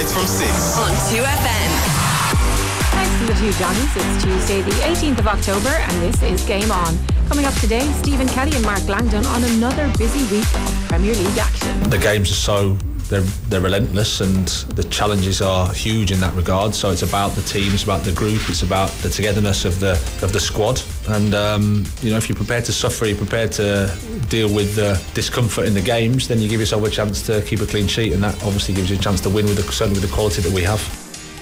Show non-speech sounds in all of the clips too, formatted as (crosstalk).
weeknights from 6 on 2FM. Thanks to the two Johnnies. It's Tuesday, the 18th of October, and this is Game On. Coming up today, Stephen Kelly and Mark Langdon on another busy week of Premier League action. The games are so they're they're relentless and the challenges are huge in that regard. So it's about the team, it's about the group, it's about the togetherness of the of the squad. And um, you know, if you're prepared to suffer, you're prepared to deal with the discomfort in the games, then you give yourself a chance to keep a clean sheet, and that obviously gives you a chance to win with the, certainly with the quality that we have.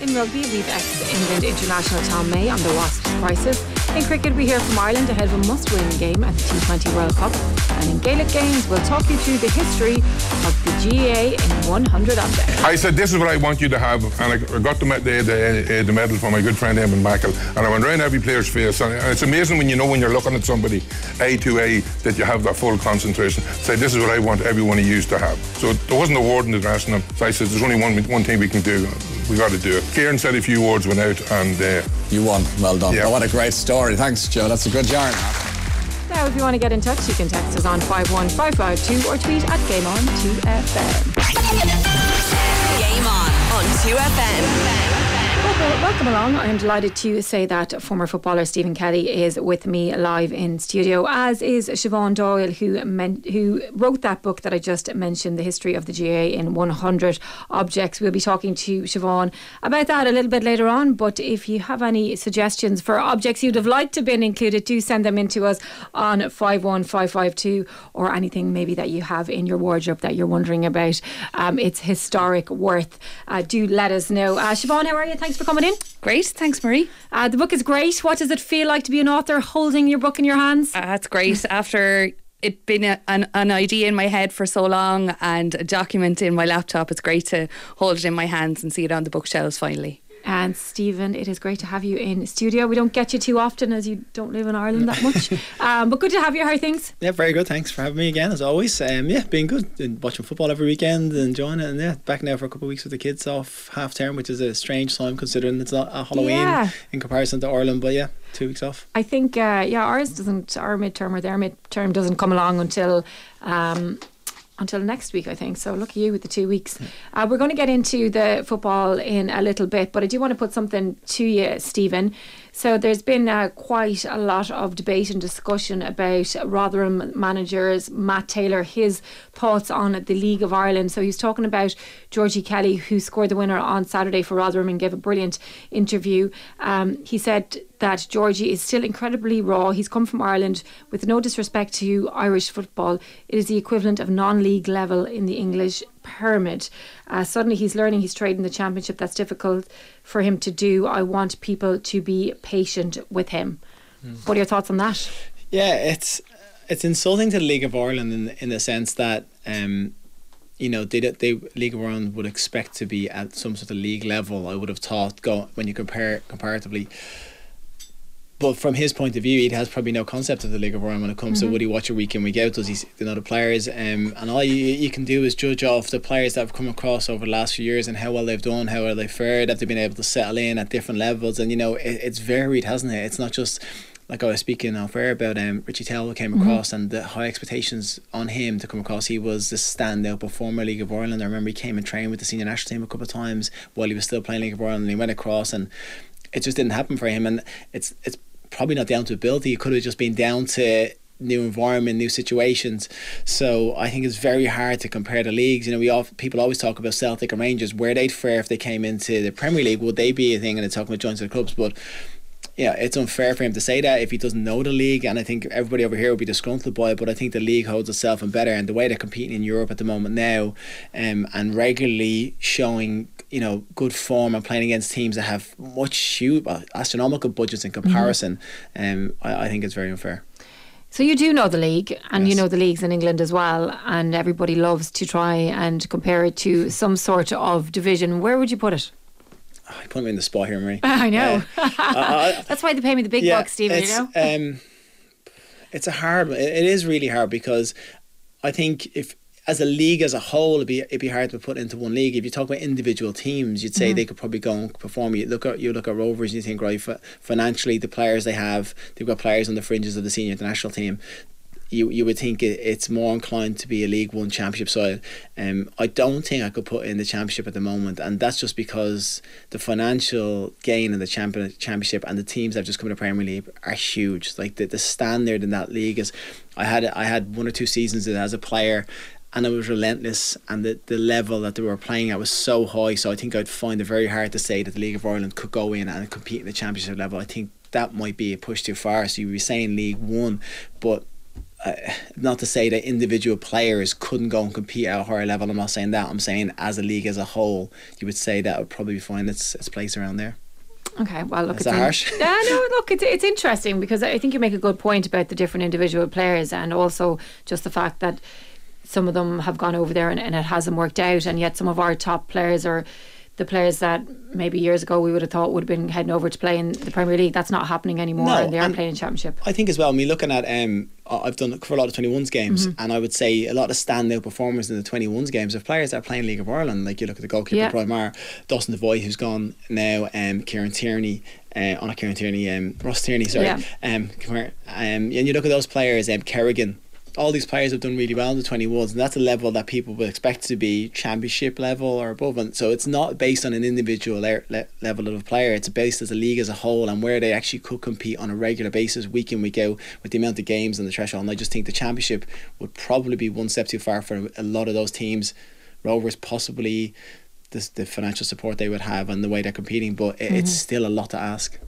In rugby, we've ex-England international Tom May on the Wasps crisis. In cricket, we hear from Ireland ahead of a must-win game at the T20 World Cup. And in Gaelic games, we'll talk you through the history of the GAA in 100 objects. I said, this is what I want you to have. And I got the, the, the, the medal from my good friend Eamon Mackle. And I went around every player's face. And it's amazing when you know when you're looking at somebody A to A that you have that full concentration. Say, this is what I want every one of you to have. So there wasn't a word in the dressing room. So I said, there's only one, one thing we can do. We've got to do it. Kieran said a few words went out and... Uh, you won. Well done. Yeah. Oh, what a great story. Thanks, Joe. That's a good yarn. Now, if you want to get in touch, you can text us on 51552 or tweet at GameOn2FM. Game On on 2FM. Welcome along. I'm delighted to say that former footballer Stephen Kelly is with me live in studio, as is Siobhan Doyle, who men- who wrote that book that I just mentioned, The History of the GA in 100 Objects. We'll be talking to Siobhan about that a little bit later on. But if you have any suggestions for objects you'd have liked to have been included, do send them in to us on 51552 or anything maybe that you have in your wardrobe that you're wondering about um, its historic worth. Uh, do let us know. Uh, Siobhan, how are you? Thanks for coming in. Great, thanks, Marie. Uh, the book is great. What does it feel like to be an author holding your book in your hands? Uh, that's great. (laughs) After it been a, an, an idea in my head for so long and a document in my laptop, it's great to hold it in my hands and see it on the bookshelves finally. And Stephen, it is great to have you in studio. We don't get you too often as you don't live in Ireland that much. (laughs) um, but good to have you. How are things? Yeah, very good. Thanks for having me again, as always. Um, yeah, being good. Been watching football every weekend, and enjoying it. And yeah, back now for a couple of weeks with the kids off half term, which is a strange time considering it's not a Halloween Yeah. in comparison to Ireland. But yeah, two weeks off. I think, uh, yeah, ours doesn't, our midterm or their midterm doesn't come along until. Um, until next week, I think. So, look at you with the two weeks. Uh, we're going to get into the football in a little bit, but I do want to put something to you, Stephen. So, there's been uh, quite a lot of debate and discussion about Rotherham managers Matt Taylor, his thoughts on the League of Ireland. So, he's talking about Georgie Kelly, who scored the winner on Saturday for Rotherham and gave a brilliant interview. Um, he said that Georgie is still incredibly raw. He's come from Ireland with no disrespect to Irish football. It is the equivalent of non league level in the English pyramid. Uh, suddenly he's learning he's trading the championship. That's difficult for him to do. I want people to be patient with him. What are your thoughts on that? Yeah, it's it's insulting to the League of Ireland in in the sense that um, you know they they League of Ireland would expect to be at some sort of league level. I would have thought go when you compare comparatively. But from his point of view, he has probably no concept of the League of Ireland when it comes to would he watch a week in week out? Does he know the players? Um, and all you, you can do is judge off the players that have come across over the last few years and how well they've done, how well they've fared, have they been able to settle in at different levels? And you know, it, it's varied, hasn't it? It's not just like I was speaking off air about um, Richie Towell came across and the high expectations on him to come across. He was the standout performer League of Ireland. I remember he came and trained with the senior national team a couple of times while he was still playing League of Ireland. And he went across and it just didn't happen for him. And it's it's probably not down to ability. It could have just been down to new environment, new situations. So I think it's very hard to compare the leagues. You know, we all people always talk about Celtic and Rangers. Where they'd fare if they came into the Premier League? Would they be a thing? And they're talking about joining the clubs, but yeah, it's unfair for him to say that if he doesn't know the league, and I think everybody over here would be disgruntled by it. But I think the league holds itself in better, and the way they're competing in Europe at the moment now, um, and regularly showing you know good form and playing against teams that have much huge, astronomical budgets in comparison, um, I, I think it's very unfair. So you do know the league, and you know the leagues in England as well, and everybody loves to try and compare it to some sort of division. Where would you put it? Oh, you put me in the spot here, Marie. (laughs) I know. Uh, I- (laughs) That's why they pay me the big bucks, Stephen. You it's, know. um, it's a hard. It it is really hard because I think if as a league as a whole, it'd be it'd be hard to put into one league. If you talk about individual teams, you'd say they could probably go and perform. You look at you look at Rovers, and you think right fi- financially the players they have, they've got players on the fringes of the senior international team. you you would think it, it's more inclined to be a League One Championship side. Um, I don't think I could put in the Championship at the moment, and that's just because the financial gain in the champion, Championship and the teams that have just come to Premier League are huge. Like the, the standard in that league is, I had I had one or two seasons as a player. And it was relentless, and the, the level that they were playing at was so high. So I think I'd find it very hard to say that the League of Ireland could go in and compete in the championship level. I think that might be a push too far. So you'd be saying League One, but uh, not to say that individual players couldn't go and compete at a higher level. I'm not saying that. I'm saying as a league as a whole, you would say that would probably find its its place around there. Okay, well, look, Is it's in- harsh? (laughs) Yeah, no, look, it's it's interesting because I think you make a good point about the different individual players and also just the fact that some of them have gone over there and, and it hasn't worked out, and yet some of our top players are the players that maybe years ago we would have thought would have been heading over to play in the Premier League. That's not happening anymore, No, and they are playing in Championship. I think as well. I mean, looking at um, I've done for a lot of 21s games, Mm-hmm. and I would say a lot of standout performers in the 21s games of players that are playing League of Ireland. Like you look at the goalkeeper Yeah. Primar, Dawson Devoy, who's gone now, um, Kieran Tierney, uh, on a Kieran Tierney, um, Ross Tierney, sorry, Yeah. um, um, and you look at those players, um, Kerrigan. All these players have done really well in the 21s, and that's a level that people would expect to be championship level or above. And so it's not based on an individual le- le- level of a player, it's based as a league as a whole and where they actually could compete on a regular basis, week in, week out, with the amount of games and the threshold. And I just think the championship would probably be one step too far for a lot of those teams. Rovers possibly. The, the financial support they would have and the way they're competing, but it, it's mm-hmm. still a lot to ask.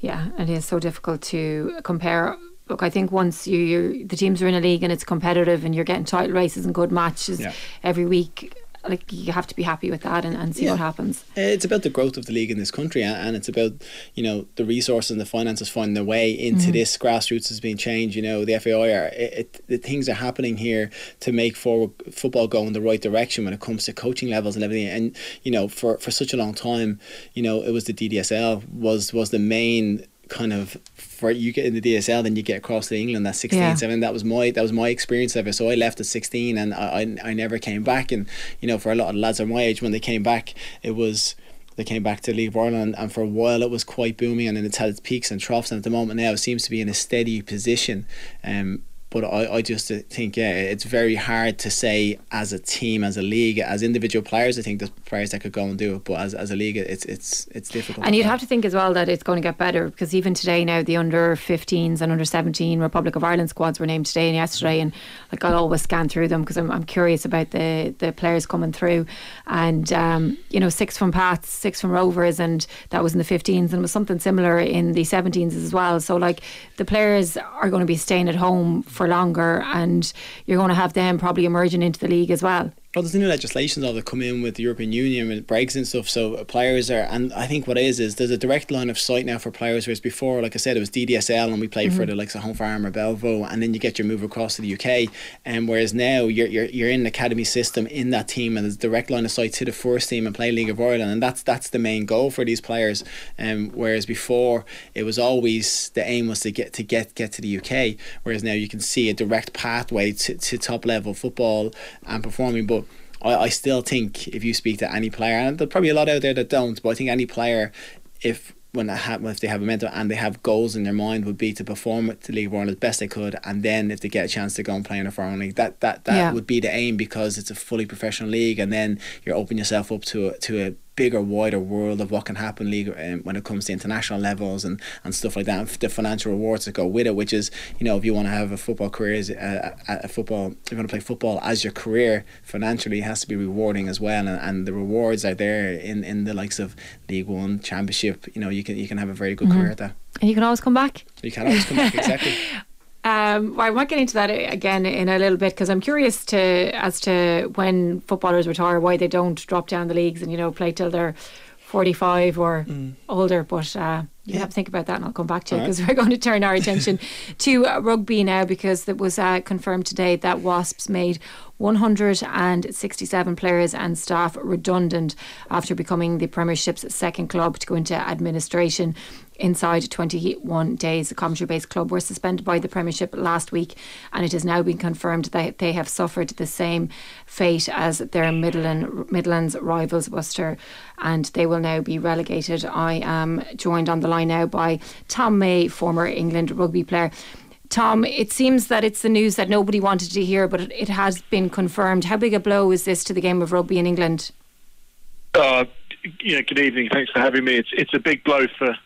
Yeah, and it is so difficult to compare. Look, I think once you you the teams are in a league and it's competitive and you're getting title races and good matches Yeah. every week, like you have to be happy with that and, and see Yeah. what happens. Uh, it's about the growth of the league in this country, and it's about you know the resources and the finances finding their way into mm-hmm. this. Grassroots has been changed. You know the FAI are it, it, the things are happening here to make forward football go in the right direction when it comes to coaching levels and everything. And you know for for such a long time, you know it was the DDSL was was the main kind of for you get in the DSL then you get across to England. At 16 Yeah. 7 that was my that was my experience of it. So I left at 16 and I, I, I never came back. And you know for a lot of lads of my age when they came back it was they came back to League of Ireland and for a while it was quite booming and then it's had its peaks and troughs. And at the moment now it seems to be in a steady position. Um, but I, I just think yeah it's very hard to say as a team as a league as individual players I think there's players that could go and do it but as, as a league it's it's it's difficult. And you'd have to think as well that it's going to get better because even today now the under 15s and under 17 Republic of Ireland squads were named today and yesterday and like I'll always scan through them because I'm, I'm curious about the the players coming through. And um, you know six from Pats six from Rovers and that was in the 15s and it was something similar in the 17s as well. So like the players are going to be staying at home for longer and you're going to have them probably emerging into the league as well Well, there's new legislation that come in with the European Union with Brexit and stuff. So players are, and I think what it is is there's a direct line of sight now for players. Whereas before, like I said, it was DDSL and we played for the likes of Home Farm or Belvo, and then you get your move across to the UK. And whereas now you're you're you're in the academy system in that team, and there's a direct line of sight to the first team and play League of Ireland, and that's that's the main goal for these players. Um, whereas before it was always the aim was to get to get get to the UK. Whereas now you can see a direct pathway to, to top level football and performing, but. I, I still think if you speak to any player, and there's probably a lot out there that don't, but I think any player, if when they have if they have a mentor and they have goals in their mind, would be to perform at the League of Ireland as best they could, and then if they get a chance to go and play in a foreign league, that that that Yeah. would be the aim because it's a fully professional league, and then you're opening yourself up to a, to a bigger, wider world of what can happen league um, when it comes to international levels and, and stuff like that, and the financial rewards that go with it. Which is, you know, if you want to have a football career, as a, a, a football, if you want to play football as your career, financially it has to be rewarding as well, and, and the rewards are there in, in the likes of League One, Championship. You know, you can you can have a very good career at that. and you can always come back You can always come back exactly. (laughs) Um, well, I might get into that again in a little bit because I'm curious to as to when footballers retire, why they don't drop down the leagues and you know play till they're 45 or older. But uh, you have to think about that, and I'll come back to it All right. because (laughs) we're going to turn our attention (laughs) to uh, rugby now because it was uh, confirmed today that Wasps made 167 players and staff redundant after becoming the Premiership's second club to go into administration inside 21 days. The Coventry based club were suspended by the Premiership last week, and it has now been confirmed that they have suffered the same fate as their Midland, Midlands rivals, Worcester, and they will now be relegated. I am joined on the line now by Tom May, former England rugby player. Tom, it seems that it's the news that nobody wanted to hear, but it, has been confirmed. How big a blow is this to the game of rugby in England? Uh, know, good evening. Thanks for having me. It's it's a big blow for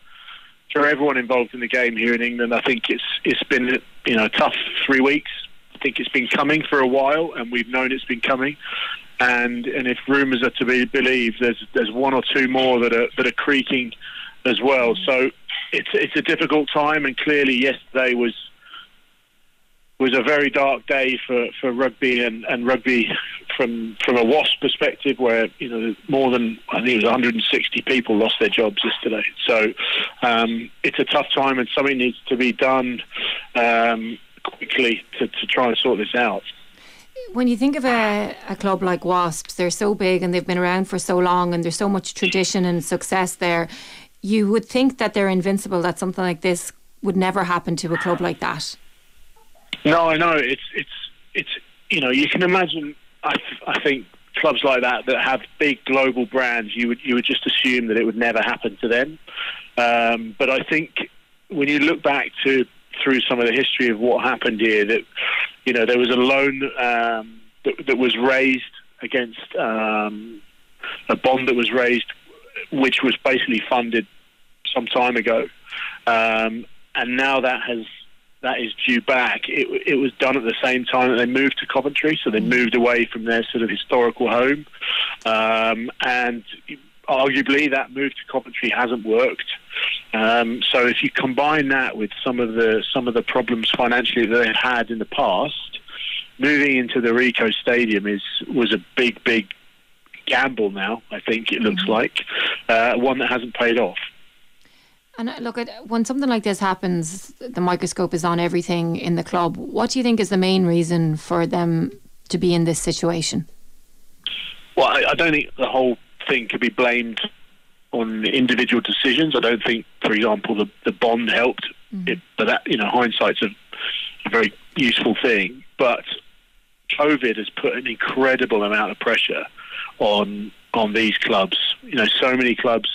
for everyone involved in the game here in England. I think it's it's been you know tough three weeks. I think it's been coming for a while, and we've known it's been coming. And and if rumours are to be believed, there's there's one or two more that are that are creaking as well. So it's it's a difficult time, and clearly yesterday was was a very dark day for, for rugby and, and rugby from from a WASP perspective, where you know more than I think it was 160 people lost their jobs yesterday. So um, it's a tough time, and something needs to be done um, quickly to, to try and sort this out. When you think of a, a club like Wasps, they're so big and they've been around for so long, and there's so much tradition and success there. You would think that they're invincible. That something like this would never happen to a club like that. No, I know it's it's it's you know you can imagine. I I think clubs like that that have big global brands, you would you would just assume that it would never happen to them. Um, but I think when you look back to through some of the history of what happened here, that you know there was a loan um, that, that was raised against um, a bond that was raised, which was basically funded some time ago, um, and now that has that is due back. It, it was done at the same time that they moved to Coventry, so they moved away from their sort of historical home, um, and arguably that move to Coventry hasn't worked. Um, so if you combine that with some of the some of the problems financially that they've had in the past, moving into the Ricoh Stadium is was a big big gamble. Now I think it looks like uh, one that hasn't paid off. And uh, look, at when something like this happens, the microscope is on everything in the club. What do you think is the main reason for them to be in this situation? Well, I, I don't think the whole thing could be blamed on individual decisions. I don't think, for example, the, the bond helped, it, but that you know, hindsight's a, a very useful thing. But COVID has put an incredible amount of pressure on on these clubs. You know, so many clubs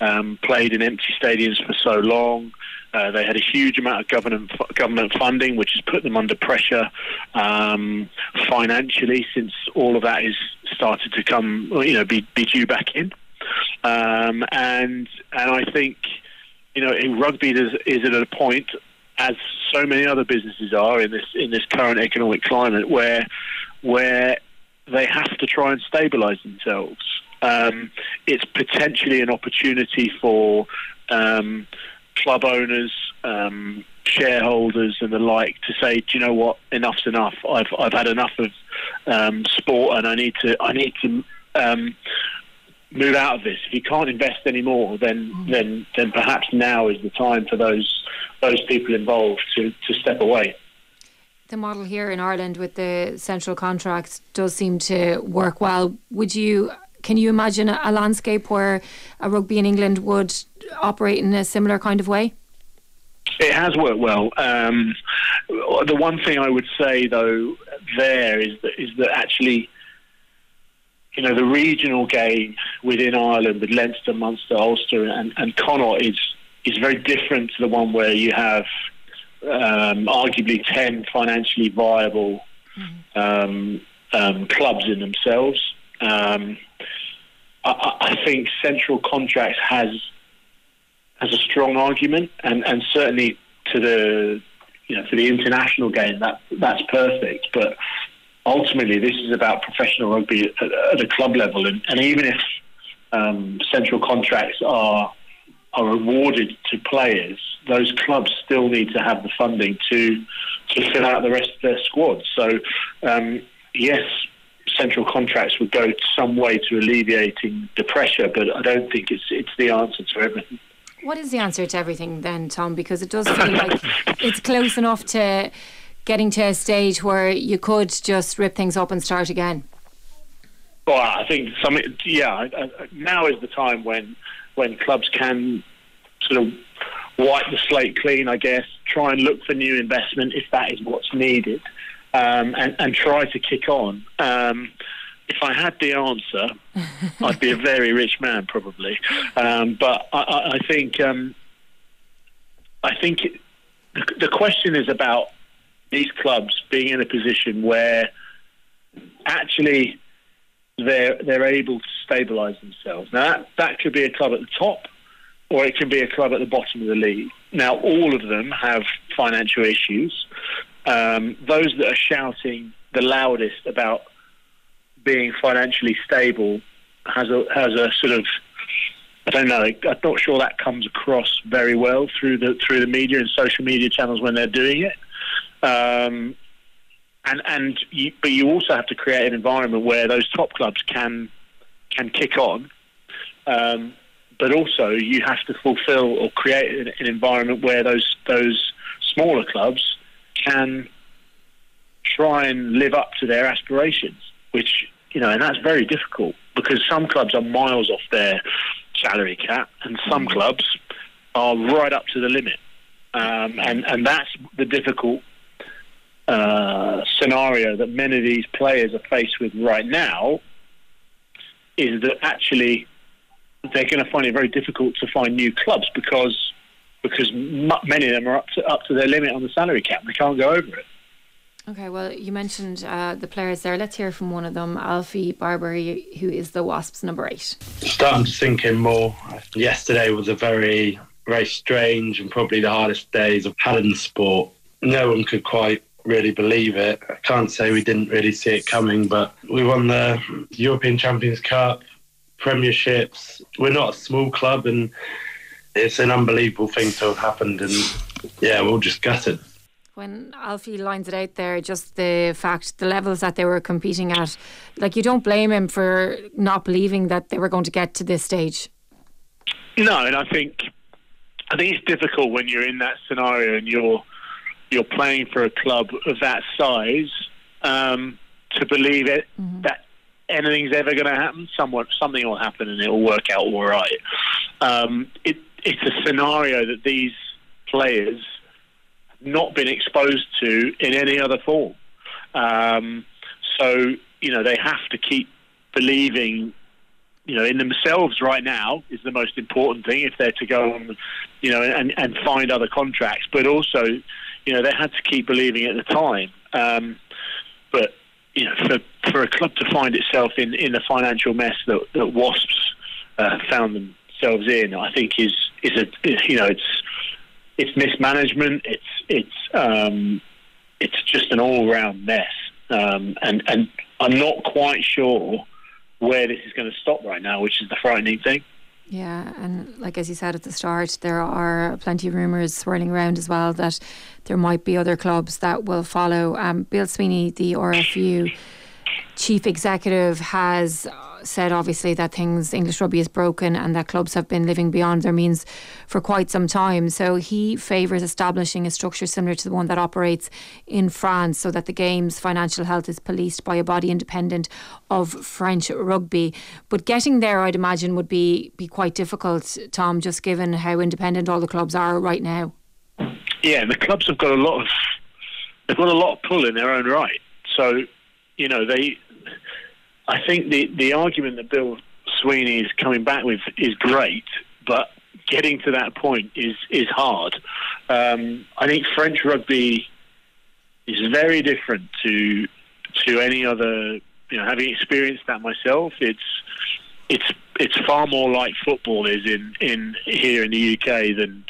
um, played in empty stadiums for so long. Uh, they had a huge amount of government government funding, which has put them under pressure um, financially since all of that is started to come, you know, be, be due back in. Um, and and I think, you know, rugby is, is at a point, as so many other businesses are in this in this current economic climate, where where they have to try and stabilise themselves. Um, it's potentially an opportunity for um, club owners, um, shareholders, and the like to say, "Do you know what? Enough's enough. I've I've had enough of um, sport, and I need to I need to." Um, move out of this. If you can't invest anymore, then then then perhaps now is the time for those those people involved to, to step away. The model here in Ireland with the central contracts does seem to work well. Would you can you imagine a, a landscape where a rugby in England would operate in a similar kind of way? It has worked well. Um, the one thing I would say, though, there is that is that actually, you know, the regional game within Ireland with Leinster, Munster, Ulster, and, and Connacht is is very different to the one where you have um, arguably ten financially viable um, um, clubs in themselves. I, I think Central Contracts has has a strong argument, and, and certainly to the you know to the international game that that's perfect. But ultimately, this is about professional rugby at, at a club level, and, and even if um, central contracts are are awarded to players, those clubs still need to have the funding to to fill out the rest of their squad. So, um, yes, central contracts would go some way to alleviating the pressure, but I don't think it's it's the answer to everything. What is the answer to everything then, Tom? Because it does feel like it's close enough to getting to a stage where you could just rip things up and start again. Well, I think some yeah. Now is the time when when clubs can sort of wipe the slate clean. I guess try and look for new investment if that is what's needed, um, and and try to kick on. Um, if I had the answer, (laughs) I'd be a very rich man probably. Um, but I, I, I think um, I think it, the, the question is about these clubs being in a position where actually they're they're able to stabilise themselves. Now that that could be a club at the top, or it can be a club at the bottom of the league. Now all of them have financial issues. Um, those that are shouting the loudest about being financially stable has a has a sort of I don't know. I'm not sure that comes across very well through the through the media and social media channels when they're doing it. Um, and and you, but you also have to create an environment where those top clubs can can kick on. Um, but also you have to fulfil or create an, an environment where those those smaller clubs can try and live up to their aspirations, which you know, and that's very difficult because some clubs are miles off their salary cap, and some clubs are right up to the limit, um, and and that's the difficult uh, scenario that many of these players are faced with right now. Is that actually they're going to find it very difficult to find new clubs because because m- many of them are up to up to their limit on the salary cap. They can't go over it. Okay, well, you mentioned uh, the players there. Let's hear from one of them, Alfie Barbary, who is the Wasps' number eight. starting to sink in more. Yesterday was a very, very strange and probably the hardest days I've had in the sport. No one could quite really believe it. I can't say we didn't really see it coming, but we won the European Champions Cup, Premierships. We're not a small club, and it's an unbelievable thing to have happened. And yeah, we're all just gutted. When Alfie lines it out there, just the fact, the levels that they were competing at, like you don't blame him for not believing that they were going to get to this stage. No, and I think I think it's difficult when you're in that scenario and you're you're playing for a club of that size um, to believe it that anything's ever going to happen. Somewhat, something will happen and it will work out all right. Um, it, it's a scenario that these players have not been exposed to in any other form. Um, so you know they have to keep believing you know, in themselves right now is the most important thing if they're to go on, you know, and, and find other contracts. But also, you know, they had to keep believing at the time. Um, but you know, for for a club to find itself in, in the financial mess that, that Wasps uh, found themselves in, I think is is a you know it's it's mismanagement. It's it's um, it's just an all round mess. Um, and and I'm not quite sure where this is going to stop right now, which is the frightening thing. Yeah, and like as you said at the start, there are plenty of rumours swirling around as well that there might be other clubs that will follow. Um, Bill Sweeney, the RFU chief executive, has uh, said obviously that things English rugby is broken and that clubs have been living beyond their means for quite some time. So he favours establishing a structure similar to the one that operates in France, so that the game's financial health is policed by a body independent of French rugby. But getting there, I'd imagine, would be be quite difficult, Tom, just given how independent all the clubs are right now. Yeah, the clubs have got a lot of they've got a lot of pull in their own right. So, you know, they I think the the argument that Bill Sweeney is coming back with is great, but getting to that point is is hard. Um, I think French rugby is very different to to any other. You know, having experienced that myself, it's it's it's far more like football is in, in here in the UK than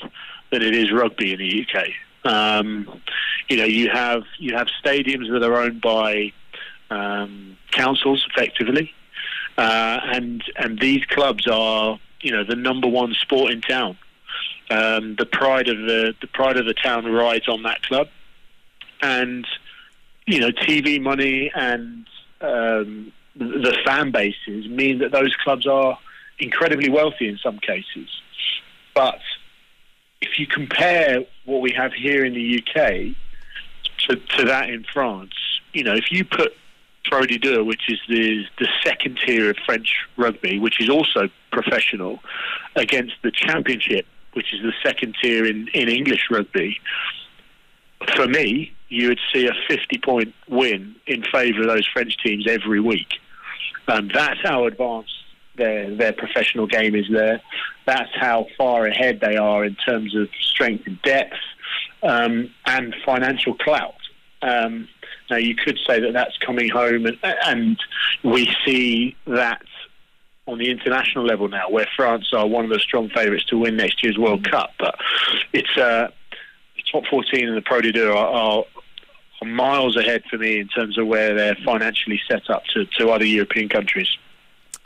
than it is rugby in the UK. Um, you know, you have you have stadiums that are owned by um, councils, effectively, uh, and and these clubs are you know the number one sport in town. Um, the pride of the the pride of the town rides on that club, and you know TV money and um, the fan bases mean that those clubs are incredibly wealthy in some cases. But if you compare what we have here in the UK to, to that in France, you know, if you put Pro D2, which is the the second tier of French rugby, which is also professional, against the Championship, which is the second tier in, in English rugby, for me, you would see a 50 point win in favour of those French teams every week. Um, that's how advanced their their professional game is there. That's how far ahead they are in terms of strength and depth. um, and financial clout. Um, now, you could say that that's coming home, and, and we see that on the international level now, where France are one of the strong favourites to win next year's World Cup. But it's uh, the top 14 and the Pro D2 are, are, are miles ahead for me in terms of where they're financially set up to, to other European countries.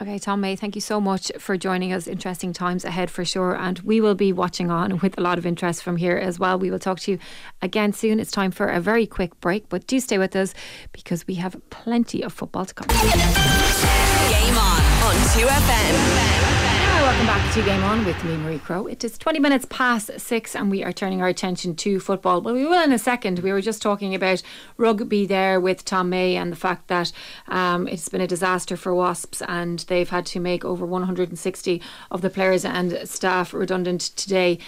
Okay, Tom May, thank you so much for joining us. Interesting times ahead for sure. And we will be watching on (laughs) with a lot of interest from here as well. We will talk to you again soon. It's time for a very quick break, but do stay with us because we have plenty of football to come. Game on on 2FM. Welcome back to Game On with me, Marie Crowe. It is 20 minutes past six, and we are turning our attention to football. Well, we will in a second. We were just talking about rugby there with Tom May and the fact that um, it's been a disaster for Wasps, and they've had to make over 160 of the players and staff redundant today.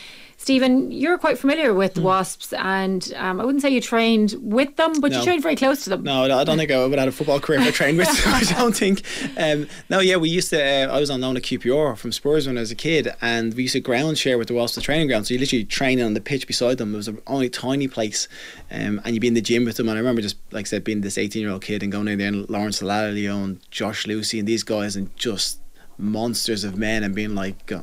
Stephen, you're quite familiar with Wasps, and um, I wouldn't say you trained with them, but No. you trained very close to them. No, I don't think I would have had a football career if I trained with them. I (laughs) don't think. Um, no, yeah, we used to. Uh, I was on loan at QPR from Spurs when I was a kid, and we used to ground share with the Wasps the training ground. So you literally train on the pitch beside them. It was a only tiny place, um, and you'd be in the gym with them. And I remember just like I said, being this eighteen-year-old kid and going in there and Lawrence Dallaglio and Josh Lewsey and these guys and just monsters of men and being like uh,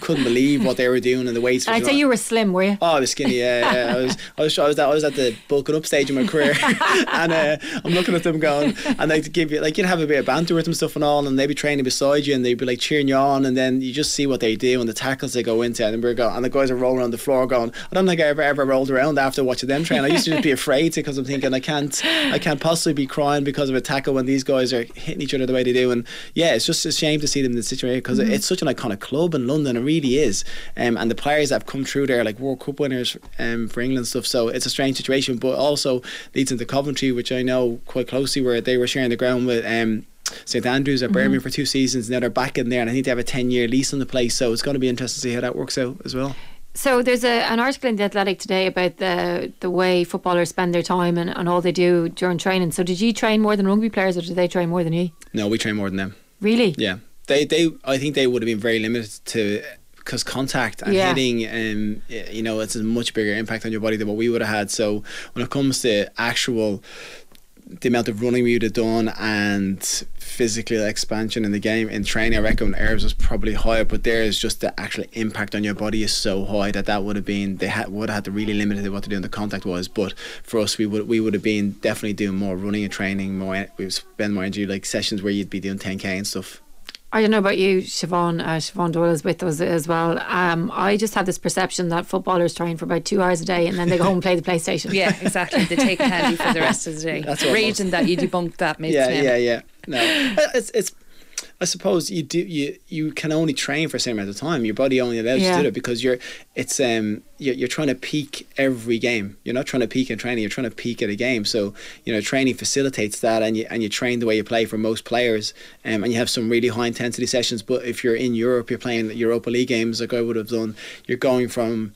couldn't believe what they were doing and the weights. (laughs) I'd say you were slim, were you? Oh, I was skinny. Yeah, yeah. I was, I was, I was, at, I was at the bulking up stage of my career, (laughs) and uh, I'm looking at them going, and they give you like you'd have a bit of banter with them stuff and all, and they'd be training beside you, and they'd be like cheering you on, and then you just see what they do and the tackles they go into, and we're going, and the guys are rolling on the floor going, I don't think I ever ever rolled around after watching them train. I used to just be (laughs) afraid to because I'm thinking I can't, I can't possibly be crying because of a tackle when these guys are hitting each other the way they do, and yeah, it's just a shame to see them in this situation because it's such an iconic club in London. It really is, um, and the players that have come through there, like World Cup winners um, for England and stuff. So it's a strange situation, but also leads into Coventry, which I know quite closely, where they were sharing the ground with. Um, St Andrews at Birmingham for two seasons. And now they're back in there, and I think they have a ten-year lease on the place. So it's going to be interesting to see how that works out as well. So there's a, an article in the Athletic today about the the way footballers spend their time and, and all they do during training. So did you train more than rugby players, or did they train more than you? No, we train more than them. Really? Yeah, they they I think they would have been very limited to because contact and Yeah. hitting, um, you know, it's a much bigger impact on your body than what we would have had. So when it comes to actual the amount of running we would have done and physical expansion in the game in training, I reckon Herbs was probably higher, but there is just the actual impact on your body is so high that that would have been they had, would have had to really limit what to do in the contact was. But for us, we would we would have been definitely doing more running and training, more we would spend more energy like sessions where you'd be doing 10k and stuff. I don't know about you, Siobhan. Uh, Siobhan Doyle is with us as well. Um, I just have this perception that footballers train for about two hours a day and then they go home and play the PlayStation. (laughs) Yeah, exactly. They take candy for the rest of the day. (laughs) That's what Raging that you debunked that, (laughs) mate. yeah, yeah, yeah. No, it's it's. I suppose you do you you can only train for a certain amount of time. Your body only allows you to do it because you're it's um you're, you're trying to peak every game. You're not trying to peak in training. You're trying to peak at a game. So you know training facilitates that, and you and you train the way you play for most players. Um, and you have some really high intensity sessions. But if you're in Europe, you're playing Europa League games like I would have done. You're going from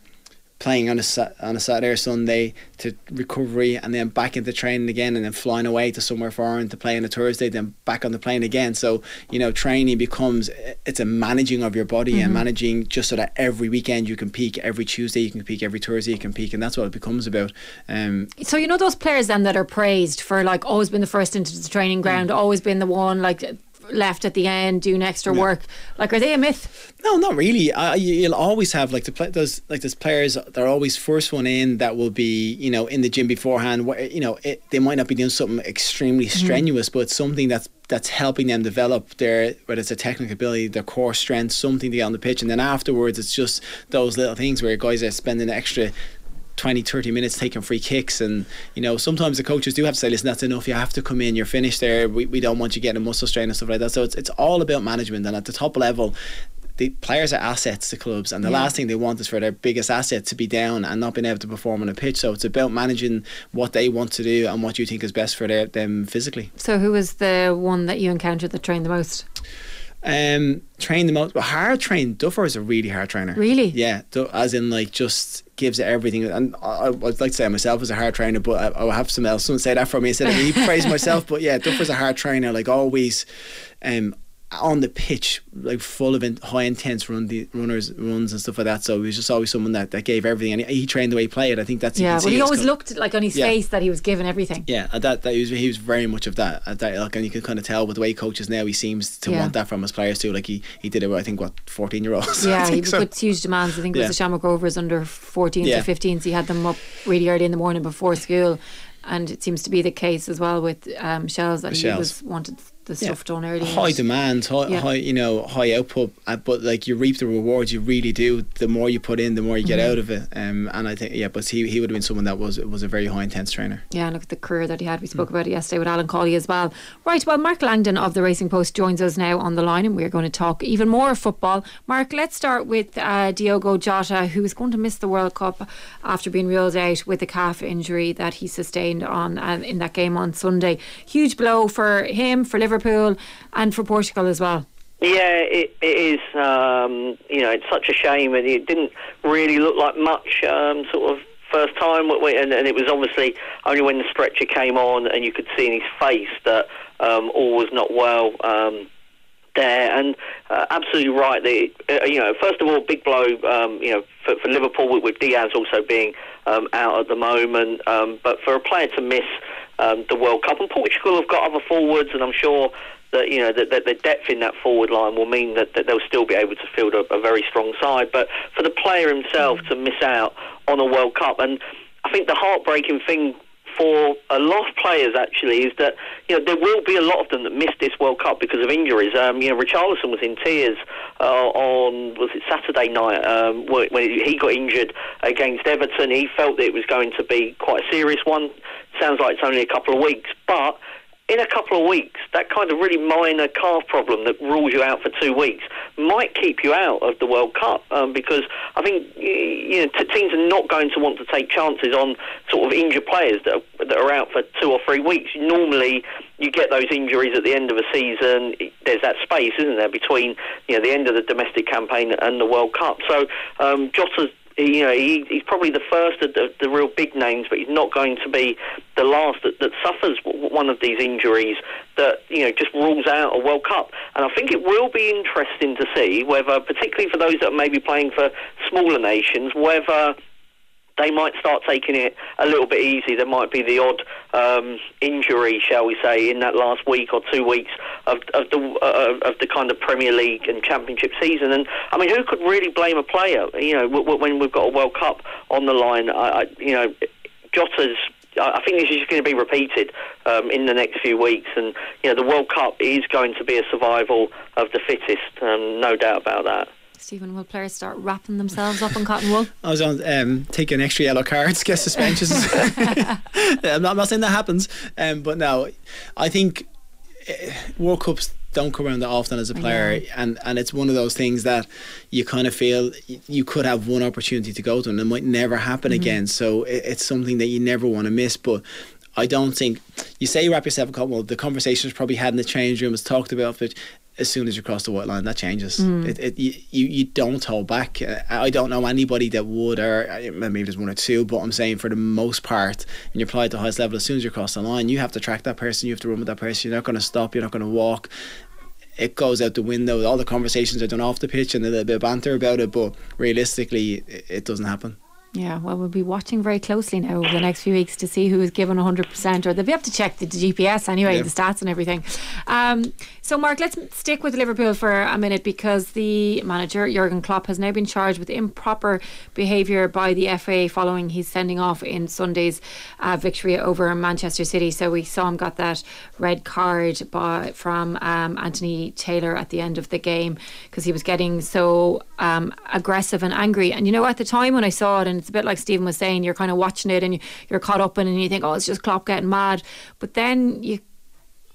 playing on a on a Saturday or Sunday to recovery and then back into training again and then flying away to somewhere foreign to play on a Thursday then back on the plane again. So you know training becomes it's a managing of your body and managing just so that every weekend you can peak every Tuesday you can peak every Thursday you can peak and that's what it becomes about. Um, So you know those players then that are praised for like always been the first into the training ground, always been the one like left at the end doing extra work. Like are they a myth? No, not really. You'll always have like the play, those like those players. They're always first one in that will be you know in the gym beforehand. wh- You know it, they might not be doing something extremely mm-hmm. strenuous, but something that's that's helping them develop their whether it's a technical ability, their core strength, something to get on the pitch, and then afterwards it's just those little things where guys are spending extra 20 30 minutes taking free kicks. And you know sometimes the coaches do have to say listen that's enough. You have to come in. You're finished there. We, we don't want you getting a muscle strain and stuff like that. So it's, it's all about management. And at the top level the players are assets to clubs. And the last thing they want is for their biggest asset to be down and not being able to perform on a pitch. So it's about managing what they want to do and what you think is best for their, them physically. So who was the one that you encountered that trained the most? Um, train the most, but hard train. Duffer is a really hard trainer. Really? Yeah, as in like just gives everything. And I, I'd like to say myself as a hard trainer, but I, I'll have some else someone say that for me instead of me praise myself. But yeah, Duffer's a hard trainer. Like always, um, on the pitch, like full of in, high intense run the runners runs and stuff like that. So he was just always someone that, that gave everything, and he, he trained the way he played. I think that's Yeah, well, he always come- looked like on his Yeah. face that he was giving everything. Yeah, that that he was, he was very much of that. that like, and you can kind of tell with the way he coaches now, he seems to Yeah. want that from his players too. Like he, he did it with I think what fourteen year olds. (laughs) Yeah, he puts huge demands. I think it Yeah. was the Shamrock Rovers under 14s Yeah. or 15s. He had them up really early in the morning before school. And it seems to be the case as well with um, Shels that he was wanted the Yeah. stuff done early. high demand, high, Yeah. high, you know, high output, uh, but like you reap the rewards. You really do. The more you put in, the more you get Mhm. out of it. Um, and I think yeah, but he he would have been someone that was was a very high intense trainer. Yeah, and look at the career that he had. We Mm. spoke about it yesterday with Alan Colley as well. Right, well, Mark Langdon of the Racing Post joins us now on the line, and we're going to talk even more football. Mark, let's start with uh, Diogo Jota, who is going to miss the World Cup after being ruled out with a calf injury that he sustained on uh, in that game on Sunday. Huge blow for him, for Liverpool, and for Portugal as well. Yeah, it, it is. Um, you know, it's such a shame, and it didn't really look like much. Um, sort of first time, and, and it was obviously only when the stretcher came on, and you could see in his face that um, all was not well. Um, there and uh, absolutely right. The uh, you know first of all, big blow. Um, you know for, for Liverpool with, with Diaz also being um, out at the moment, um, but for a player to miss um, the World Cup and Portugal have got other forwards, and I'm sure that you know that, that the depth in that forward line will mean that, that they'll still be able to field a, a very strong side. But for the player himself to miss out on a World Cup, and I think the heartbreaking thing for a lot of players actually is that you know there will be a lot of them that miss this World Cup because of injuries. Um, you know, Richarlison was in tears uh, on was it Saturday night um, when he got injured against Everton. He felt that it was going to be quite a serious one. Sounds like it's only a couple of weeks, but in a couple of weeks, that kind of really minor calf problem that rules you out for two weeks might keep you out of the World Cup um, because I think you know teams are not going to want to take chances on sort of injured players that are, that are out for two or three weeks. Normally, you get those injuries at the end of a season. There's that space, isn't there, between you know the end of the domestic campaign and the World Cup. So um, Jota's you know, he, he's probably the first of the, the real big names, but he's not going to be the last that, that suffers one of these injuries that, you know, just rules out a World Cup. And I think it will be interesting to see whether, particularly for those that are maybe playing for smaller nations, whether they might start taking it a little bit easy. There might be the odd um, injury, shall we say, in that last week or two weeks of, of the uh, of the kind of Premier League and Championship season. And I mean, who could really blame a player? You know, w- when we've got a World Cup on the line, I, I, you know, Jota's. I I think this is going to be repeated um, in the next few weeks, and you know the World Cup is going to be a survival of the fittest, um, no doubt about that. Stephen, will players start wrapping themselves up in cotton wool? (laughs) I was on um, taking extra yellow cards, get suspensions. (laughs) (laughs) I'm, not, I'm not saying that happens, um, but no, I think uh, World Cups don't come around that often as a player, and, and it's one of those things that you kind of feel you could have one opportunity to go to, and it might never happen Mm-hmm. again. So it, it's something that you never want to miss, but. I don't think you say you wrap yourself in cotton wool. The conversations probably had in the change room was talked about, but as soon as you cross the white line, that changes. Mm. It, it, you, you don't hold back. Uh, I don't know anybody that would, or maybe there's one or two, but I'm saying for the most part, when you apply at the highest level, as soon as you cross the line, you have to track that person, you have to run with that person. You're not going to stop. You're not going to walk. It goes out the window. All the conversations are done off the pitch and a little bit of banter about it, but realistically, it, it doesn't happen. Yeah, well, we'll be watching very closely now over the next few weeks to see who is given 100%, or they'll be able to check the GPS anyway, Yeah. the stats and everything. Um, so, Mark, let's stick with Liverpool for a minute because the manager, Jurgen Klopp, has now been charged with improper behaviour by the FA following his sending off in Sunday's uh, victory over Manchester City. So, we saw him got that red card by, from um, Anthony Taylor at the end of the game because he was getting so um, aggressive and angry. And you know, at the time when I saw it, and it's a bit like Stephen was saying, you're kind of watching it and you- you're caught up in it and you think, oh, it's just Klopp getting mad. But then you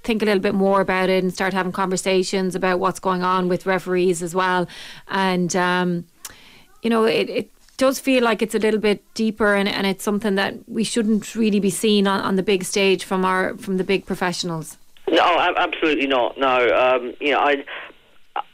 think a little bit more about it and start having conversations about what's going on with referees as well. And, um, you know, it, it does feel like it's a little bit deeper and, and it's something that we shouldn't really be seeing on, on the big stage from our from the big professionals. No, absolutely not. No, um, you know, I,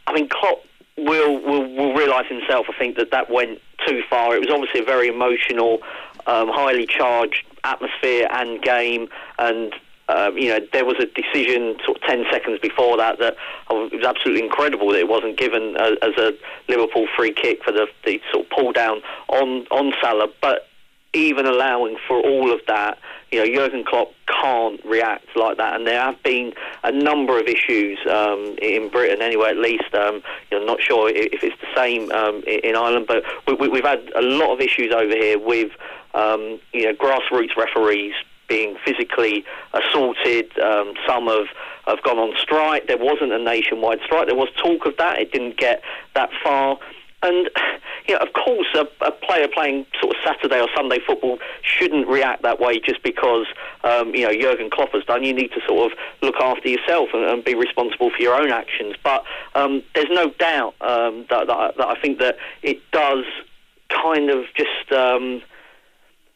I mean, Klopp will will, will realise himself. I think that that went too far. It was obviously a very emotional, um, highly charged atmosphere and game, and um, you know, there was a decision sort of 10 seconds before that that it was absolutely incredible that it wasn't given as, as a Liverpool free kick for the, the sort of pull down on, on Salah. But even allowing for all of that, you know, Jurgen Klopp can't react like that. And there have been a number of issues um, in Britain, anyway, at least. Um, you know, not sure if it's the same um, in Ireland, but we, we've had a lot of issues over here with, um, you know, grassroots referees being physically assaulted. Um, some have, have gone on strike. There wasn't a nationwide strike. There was talk of that. It didn't get that far. And, (sighs) you know, of course, a, a, player playing sort of Saturday or Sunday football shouldn't react that way just because, um, you know, Jurgen Klopp has done. You need to sort of look after yourself and, and be responsible for your own actions. But um, there's no doubt um, that, that, that, I think that it does kind of just um,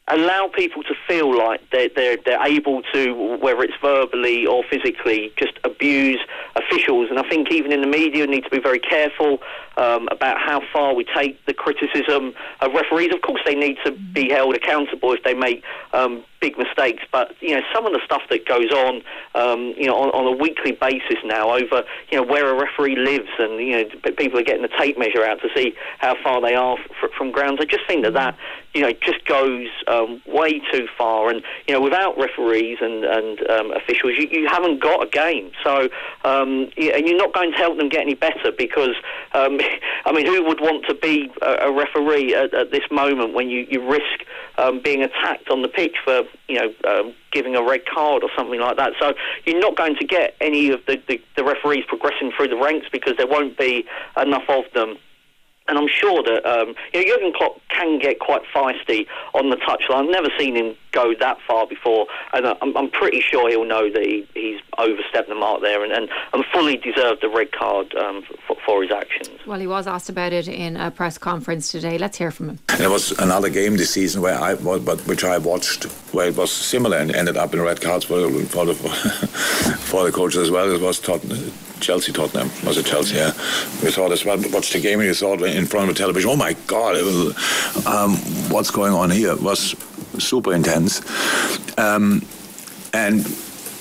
allow people to feel like they're, they're, they're able to, whether it's verbally or physically, just abuse officials. And I think even in the media, need to be very careful um, about how far we take the criticism of referees. Of course, they need to be held accountable if they make um, big mistakes. But you know, some of the stuff that goes on, um, you know, on, on, a weekly basis now over, you know, where a referee lives, and you know, people are getting the tape measure out to see how far they are f- from grounds. I just think that that, you know, just goes um, way too far. And you know, without referees and and um, officials, you, you haven't got a game. So, um, and you're not going to help them get any better because, um, (laughs) I mean, who would want to be a, a referee at, at, this moment when you you risk um, being attacked on the pitch for you know, um, giving a red card or something like that. So you're not going to get any of the, the, the referees progressing through the ranks because there won't be enough of them and I'm sure that um, you know, Jurgen Klopp can get quite feisty on the touchline. I've never seen him go that far before, and I'm, I'm pretty sure he'll know that he, he's overstepped the mark there and, and, and fully deserved the red card um, for, for, his actions. Well, he was asked about it in a press conference today. Let's hear from him. There was another game this season where I, but which I watched, where it was similar and ended up in red cards for, for the (laughs) for the coaches as well. It was Tottenham Chelsea Tottenham was it Chelsea? Yeah, we saw this. Watched the game and you saw it in front of the television. Oh my God! Was, um, what's going on here? It was super intense, um, and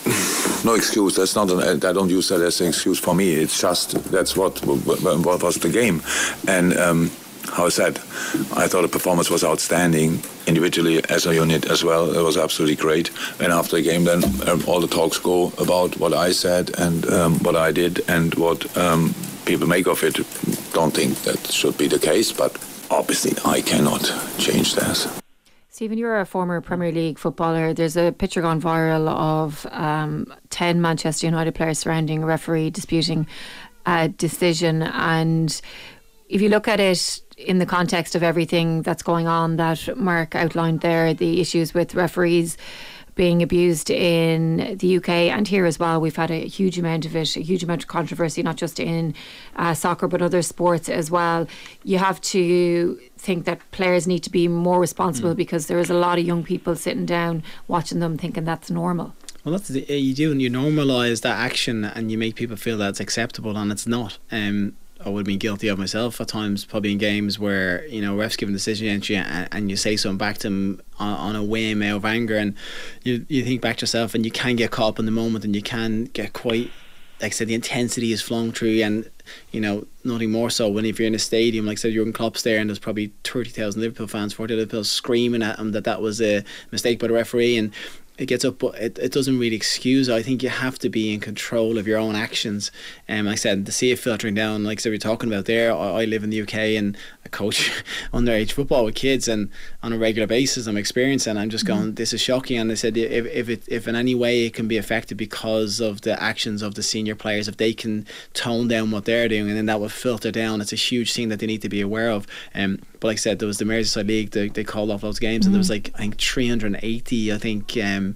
(laughs) no excuse. That's not. An, I don't use that as an excuse for me. It's just that's what what, was the game, and. Um, how I said, I thought the performance was outstanding individually as a unit as well. It was absolutely great. And after the game, then um, all the talks go about what I said and um, what I did and what um, people make of it. Don't think that should be the case, but obviously I cannot change that. Stephen, you're a former Premier League footballer. There's a picture gone viral of um, 10 Manchester United players surrounding a referee disputing a decision. And if you look at it in the context of everything that's going on that Mark outlined there, the issues with referees being abused in the UK and here as well. We've had a huge amount of it, a huge amount of controversy, not just in uh, soccer but other sports as well. You have to think that players need to be more responsible mm. because there is a lot of young people sitting down watching them thinking that's normal. Well, that's the, you do, and you normalise that action, and you make people feel that it's acceptable, and it's not. Um, I would have been guilty of myself at times, probably in games where you know refs giving decision entry and, and you say something back to them on, on, a whim out of anger, and you you think back to yourself, and you can get caught up in the moment, and you can get quite like I said, the intensity is flowing through, and you know nothing more so when if you're in a stadium, like I said, Jurgen Klopp's there, and there's probably thirty thousand Liverpool fans, forty Liverpool screaming at him that that was a mistake by the referee, and it gets up, but it, it doesn't really excuse. I think you have to be in control of your own actions. And um, like I said, to see it filtering down, like so we're talking about there, I, I live in the UK and I coach (laughs) underage football with kids, and on a regular basis, I'm experiencing. I'm just mm-hmm. going, this is shocking. And they said if if it if in any way it can be affected because of the actions of the senior players, if they can tone down what they're doing, and then that will filter down. It's a huge thing that they need to be aware of. Um, but like I said, there was the Merseyside League. They, they called off those games, mm-hmm. and there was mm-hmm. like I think 380. I think. Um,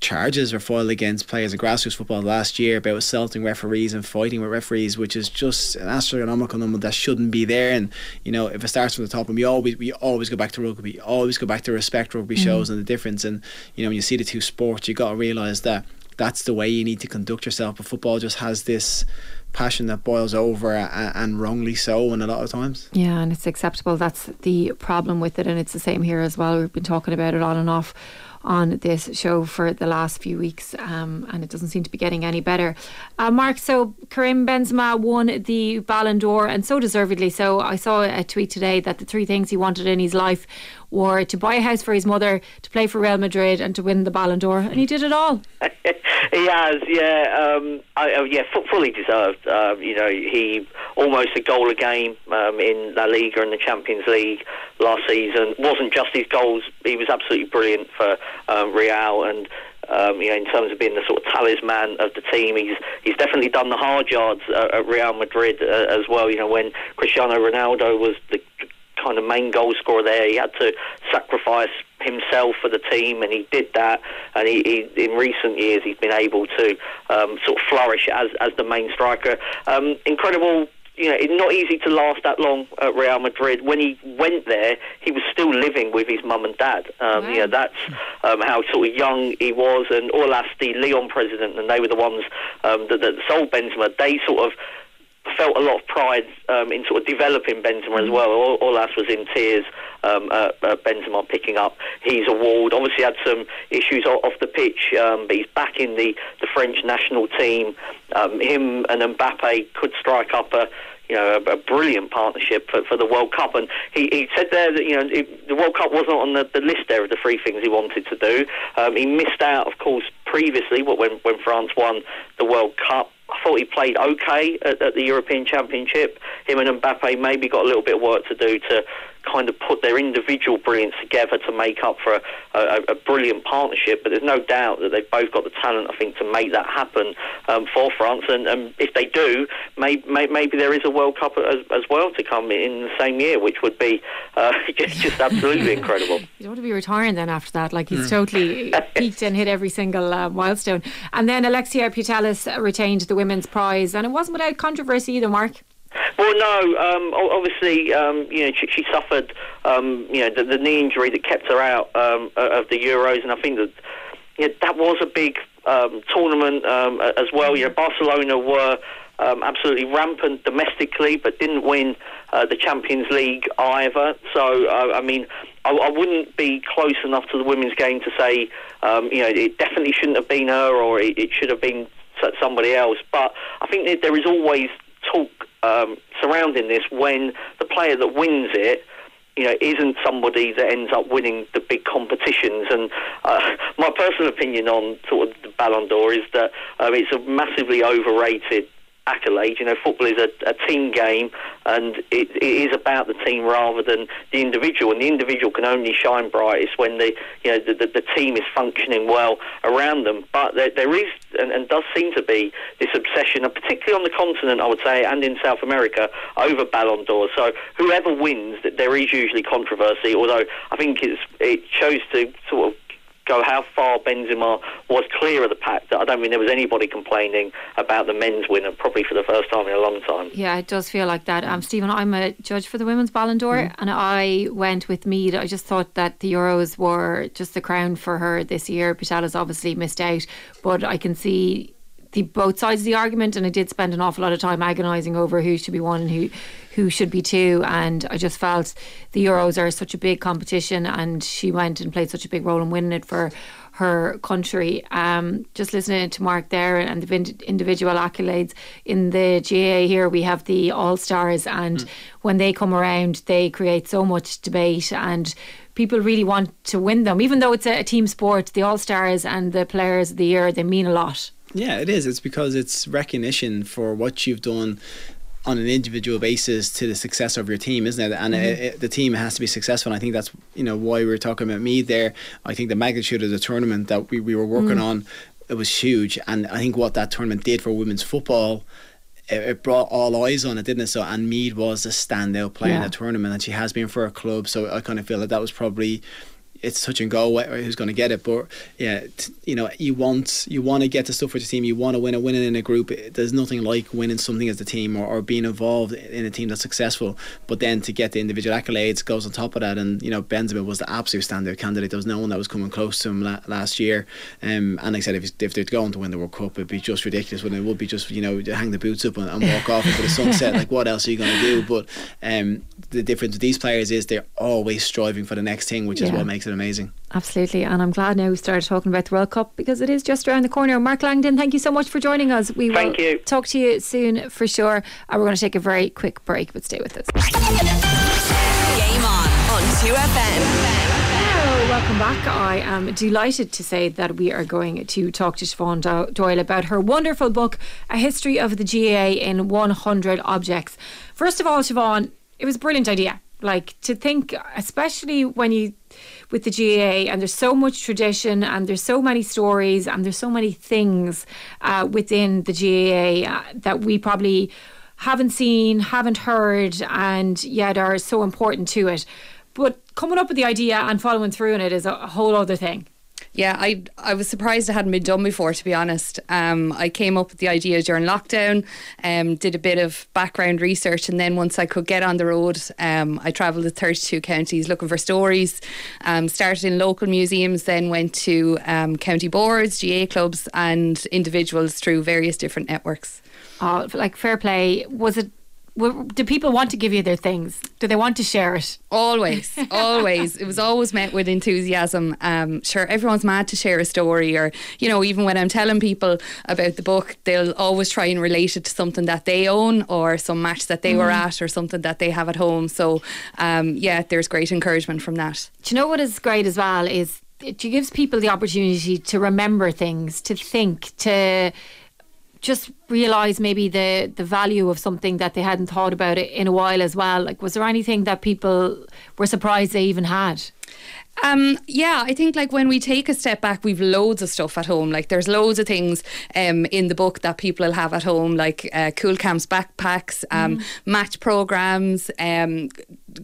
charges were filed against players of grassroots football last year about assaulting referees and fighting with referees, which is just an astronomical number that shouldn't be there. And you know, if it starts from the top, and we always we always go back to rugby, always go back to respect rugby mm-hmm. shows and the difference. And you know, when you see the two sports, you got to realise that that's the way you need to conduct yourself. But football just has this passion that boils over and wrongly so and a lot of times. Yeah and it's acceptable. That's the problem with it and it's the same here as well. We've been talking about it on and off on this show for the last few weeks, um, and it doesn't seem to be getting any better. Uh, Mark, so Karim Benzema won the Ballon d'Or, and so deservedly so. I saw a tweet today that the three things he wanted in his life were to buy a house for his mother, to play for Real Madrid, and to win the Ballon d'Or, and he did it all. (laughs) he has, yeah, um, I, uh, yeah, f- fully deserved. Um, you know, he almost a goal a game um, in La Liga and the Champions League last season. wasn't just his goals; he was absolutely brilliant for um, Real and. Um, you know, in terms of being the sort of talisman of the team, he's he's definitely done the hard yards uh, at Real Madrid uh, as well. You know, when Cristiano Ronaldo was the kind of main goal scorer there. He had to sacrifice himself for the team, and he did that. And he, he in recent years, he's been able to um, sort of flourish as as the main striker. Um, incredible. You know, it's not easy to last that long at Real Madrid. When he went there, he was still living with his mum and dad. Um, You know, that's um, how sort of young he was. And Aulas, the Lyon president, and they were the ones um, that, that sold Benzema. They sort of felt a lot of pride um, in sort of developing Benzema as well. All, Aulas was in tears um, at, at Benzema picking up his award. Obviously had some issues off the pitch, um, but he's back in the, the French national team. Um, him and Mbappe could strike up a you know, a, a brilliant partnership for, for the World Cup. And he, he said there that, you know, it, the World Cup wasn't on the, the list there of the three things he wanted to do. Um, he missed out, of course, previously when, when France won the World Cup. I thought he played okay at, at the European Championship. Him and Mbappe maybe got a little bit of work to do to kind of put their individual brilliance together to make up for a, a, a brilliant partnership. But there's no doubt that they've both got the talent, I think, to make that happen um, for France. And, and if they do, may, may, maybe there is a World Cup as, as well to come in the same year, which would be uh, (laughs) just, just absolutely (laughs) incredible. You don't want to be retiring then after that. Like he's Mm. totally (laughs) peaked and hit every single uh, milestone. And then Alexia Putellas retained the women's prize, and it wasn't without controversy either, Mark. Well, no. Um, obviously, um, you know, she, she suffered, um, you know, the, the knee injury that kept her out um, of the Euros, and I think that you know, that was a big um, tournament um, as well. You know, Barcelona were absolutely rampant domestically, but didn't win uh, the Champions League either. So, uh, I mean, I, wouldn't be close enough to the women's game to say, you know, it definitely shouldn't have been her, or it, it should have been somebody else. But I think that there is always talk um, surrounding this when the player that wins it you know, isn't somebody that ends up winning the big competitions. And uh, (laughs) my personal opinion on sort of the Ballon d'Or is that um, it's a massively overrated accolade. You know, football is a, a team game, and it, it is about the team rather than the individual. And the individual can only shine brightest when the you know the, the, the team is functioning well around them. But there, there is and, and does seem to be this obsession, and particularly on the continent, I would say, and in South America, over Ballon d'Or. So whoever wins, there is usually controversy. Although I think it's it shows to sort of go how far Benzema was clear of the pack that I don't think there was anybody complaining about the men's winner, probably for the first time in a long time. Yeah, it does feel like that. Um, Stephen, I'm a judge for the Women's Ballon d'Or, and I went with Mead. I just thought that the Euros were just the crown for her this year. Putellas obviously missed out, but I can see the both sides of the argument, and I did spend an awful lot of time agonising over who should be one and who who should be two. And I just felt the Euros are such a big competition, and she went and played such a big role in winning it for her country. Um, just listening to Mark there and the individual accolades in the GAA here, we have the All Stars, and when they come around, they create so much debate and. People really want to win them, even though it's a, a team sport. The All Stars and the Players of the Year they mean a lot. Yeah, it is. It's because it's recognition for what you've done on an individual basis to the success of your team, isn't it? And Mhm. it, it, the team has to be successful. And I think that's you know why we were talking about me there. I think the magnitude of the tournament that we, we were working Mm. on it was huge, and I think what that tournament did for women's football. It it brought all eyes on it, didn't it? So, and Mead was a standout player in the tournament, and she has been for her club. So, I kind of feel that that was probably it's such and go who's going to get it. But yeah, t- you know, you want you want to get the stuff for the team. You want to win a winning in a group. There's nothing like winning something as a team or, or being involved in a team that's successful. But then to get the individual accolades goes on top of that. And you know, Benzema was the absolute standout candidate. There was no one that was coming close to him la- last year. Um, and like I said, if, if they're going to win the World Cup, it'd be just ridiculous. When it would be just you know hang the boots up and, and walk off into the sunset. Like what else are you going to do? But um, the difference with these players is they're always striving for the next thing, which is what makes it amazing. Absolutely, and I'm glad now we started talking about the World Cup because it is just around the corner. Mark Langdon, thank you so much for joining us. We will Thank you. talk to you soon for sure. And we're going to take a very quick break, but stay with us. Game on on 2FM. Hello, welcome back. I am delighted to say that we are going to talk to Siobhan Doyle about her wonderful book, A History of the GAA in 100 Objects. First of all, Siobhan, it was a brilliant idea. Like to think, especially when you with the GAA, and there's so much tradition, and there's so many stories, and there's so many things uh, within the GAA uh, that we probably haven't seen, haven't heard, and yet are so important to it. But coming up with the idea and following through on it is a whole other thing. Yeah, I I was surprised it hadn't been done before. To be honest, um, I came up with the idea during lockdown, um, did a bit of background research, and then once I could get on the road, um, I travelled to 32 counties looking for stories. Um, started in local museums, then went to um, county boards, GAA clubs, and individuals through various different networks. Uh, like fair play, was it? Do people want to give you their things? Do they want to share it? Always, (laughs) always. It was always met with enthusiasm. Um, sure, everyone's mad to share a story, or you know, even when I'm telling people about the book, they'll always try and relate it to something that they own, or some match that they were Mhm. at, or something that they have at home. So, um, yeah, there's great encouragement from that. Do you know what is great as well is it gives people the opportunity to remember things, to think, to just realize maybe the the value of something that they hadn't thought about it in a while as well. Like, was there anything that people were surprised they even had? Um, yeah, I think like when we take a step back, we've loads of stuff at home. Like there's loads of things um, in the book that people will have at home, like uh, Cúl Camps backpacks, um, match programs, um,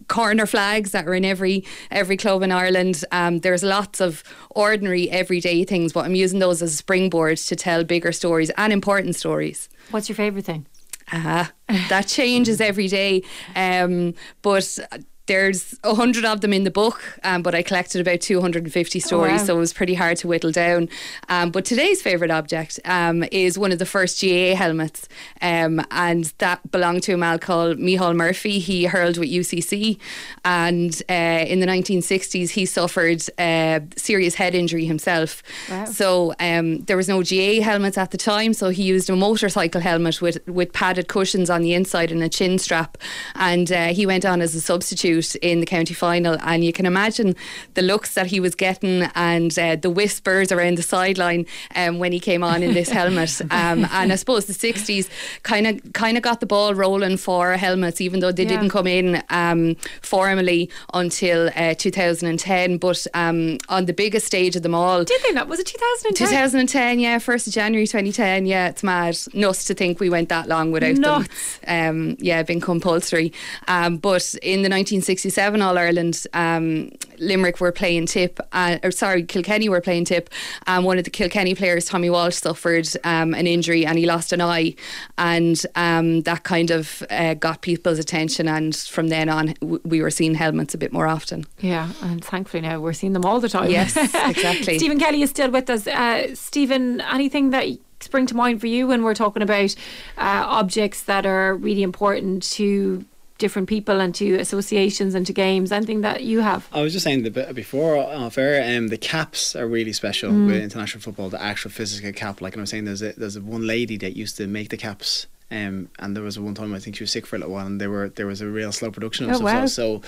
corner flags that are in every every club in Ireland. Um, there's lots of ordinary everyday things, but I'm using those as a springboard to tell bigger stories and important stories. What's your favourite thing? Ah, that changes (laughs) every day. Um, but there's a hundred of them in the book, um, but I collected about 250 stories, wow. so it was pretty hard to whittle down. Um, but today's favourite object um, is one of the first GAA helmets, um, and that belonged to a man called Mihal Murphy. He hurled with UCC, and uh, in the 1960s he suffered a serious head injury himself. Wow. So um, there was no GAA helmets at the time, so he used a motorcycle helmet with with padded cushions on the inside and a chin strap, and uh, he went on as a substitute in the county final. And you can imagine the looks that he was getting and uh, the whispers around the sideline um, when he came on in this (laughs) helmet. Um, and I suppose the '60s kind of kind of got the ball rolling for helmets, even though they Yeah. didn't come in um, formally until uh, 2010. But um, on the biggest stage of them all. Did they not? Was it 2010? 2010, yeah, 1st of January 2010, yeah, it's mad. Nuts to think we went that long without Nuts. them. Um, yeah, being compulsory. Um, but in the 1967 All Ireland, um, Limerick were playing tip, uh, or sorry, Kilkenny were playing tip, and one of the Kilkenny players, Tommy Walsh, suffered um, an injury and he lost an eye, and um, that kind of uh, got people's attention. And from then on, w- we were seeing helmets a bit more often. Yeah, and thankfully now we're seeing them all the time. Yes, (laughs) exactly. Stephen Kelly is still with us. Uh, Stephen, anything that spring to mind for you when we're talking about uh, objects that are really important to different people and to associations and to games? Anything that you have? I was just saying the bit before off air, um, the caps are really special Mm. with international football. The actual physical cap, like I was saying, there's a, there's a one lady that used to make the caps. Um, and there was one time I think she was sick for a little while, and there were there was a real slow production of Oh, stuff. wow. So,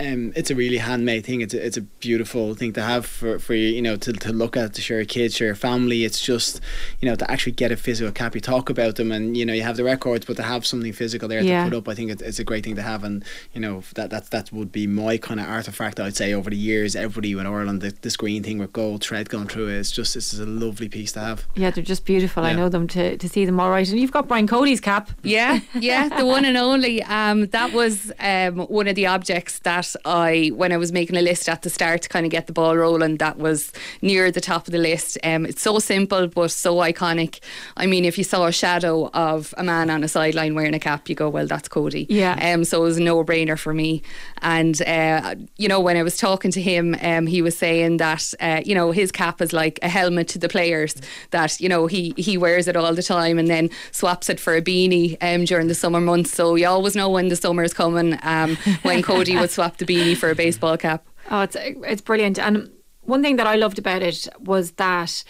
um, it's a really handmade thing. It's a, it's a beautiful thing to have for, for you, you know, to, to look at, to share your kids, share your family. It's just, you know, to actually get a physical cap. You talk about them, and you know, you have the records, but to have something physical there Yeah. to put up, I think it's, it's a great thing to have. And you know, that that that would be my kind of artifact. I'd say over the years, everybody in Ireland, the, the screen thing with gold thread going through it, it's just this is a lovely piece to have. Yeah, they're just beautiful. I know them to, to see them all right. And you've got Brian Cody's cap. Yeah, yeah, the one and only. Um, that was um, one of the objects that that I, when I was making a list at the start to kind of get the ball rolling, that was near the top of the list. Um, it's so simple but so iconic. I mean, if you saw a shadow of a man on a sideline wearing a cap, you go, well, that's Cody. Yeah. Um, so it was a no-brainer for me. And uh, you know, when I was talking to him, um, he was saying that uh, you know his cap is like a helmet to the players. That you know he he wears it all the time and then swaps it for a beanie um, during the summer months. So you always know when the summer is coming. Um, when Cody would (laughs) swap the beanie for a baseball cap. Oh, it's it's brilliant. And one thing that I loved about it was that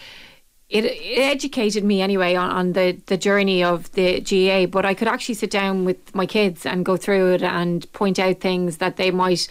it, it educated me anyway on, on the, the journey of the GAA, but I could actually sit down with my kids and go through it and point out things that they might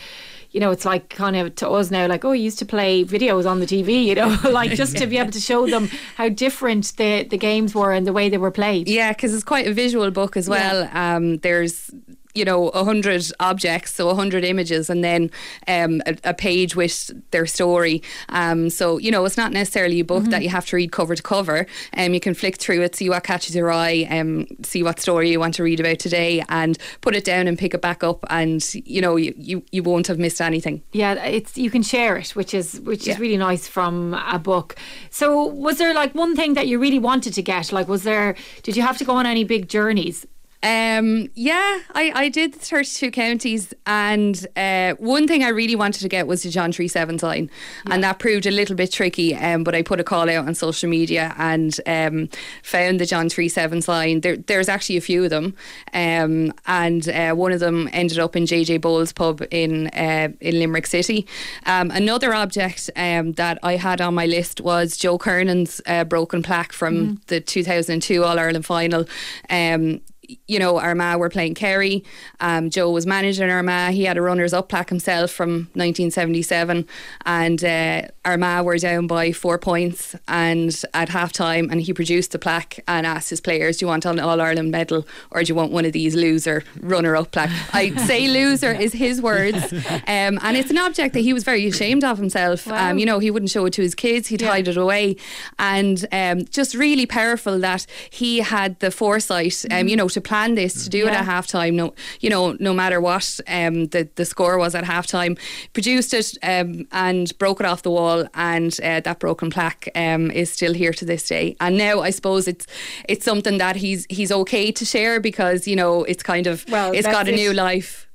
you know, it's like kind of to us now, like, oh, you used to play videos on the TV, you know, (laughs) like (laughs) just to be able to show them how different the, the games were and the way they were played. Yeah, because it's quite a visual book as well. Yeah. Um, there's you know, a hundred objects, so a hundred images, and then um, a, a, page with their story. Um, so you know, it's not necessarily a book mm-hmm. that you have to read cover to cover. Um, you can flick through it, see what catches your eye, um, see what story you want to read about today, and put it down and pick it back up, and you know, you you, you won't have missed anything. Yeah, it's you can share it, which is which yeah. is really nice from a book. So, was there like one thing that you really wanted to get? Like, was there? Did you have to go on any big journeys? Um, yeah, I, I did 32 counties, and uh, one thing I really wanted to get was the John 37 sign, yeah. and that proved a little bit tricky. Um, but I put a call out on social media and um, found the John 37 sign. There, there's actually a few of them, um, and uh, one of them ended up in JJ Bowles pub in uh, in Limerick City. Um, another object um, that I had on my list was Joe Kernan's uh, broken plaque from mm. the 2002 All Ireland final. Um, you know, Armagh were playing Kerry. Um, Joe was managing Armagh. He had a runners up plaque himself from 1977. And uh, Armagh were down by four points and at half time. And he produced the plaque and asked his players, Do you want an All Ireland medal or do you want one of these loser runner up plaque? (laughs) I'd say loser is his words. (laughs) Um, and it's an object that he was very ashamed of himself. Wow. Um, you know, he wouldn't show it to his kids, he'd yeah. hide it away. And um, just really powerful that he had the foresight, um, you know, to plan this, to do yeah. it at halftime. No, you know, no matter what um, the the score was at halftime, produced it um, and broke it off the wall, and uh, that broken plaque um, is still here to this day. And now I suppose it's it's something that he's he's okay to share because you know it's kind of well, it's got a new it. life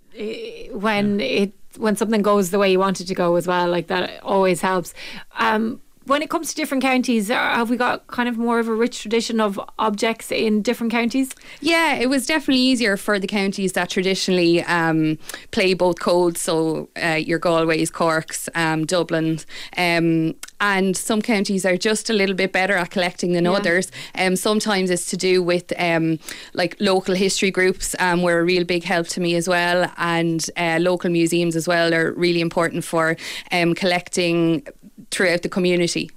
when it when something goes the way you want it to go as well. Like that always helps. Um, when it comes to different counties, uh, have we got kind of more of a rich tradition of objects in different counties? Yeah, it was definitely easier for the counties that traditionally um, play both codes, so uh, your Galways, Corks, um, Dublin. Um, and some counties are just a little bit better at collecting than yeah. others. Um, sometimes it's to do with um, like local history groups um, were a real big help to me as well, and uh, local museums as well are really important for um, collecting throughout the community.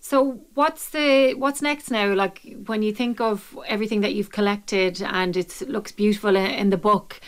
So what's the what's next now? Like when you think of everything that you've collected and it looks beautiful in the book,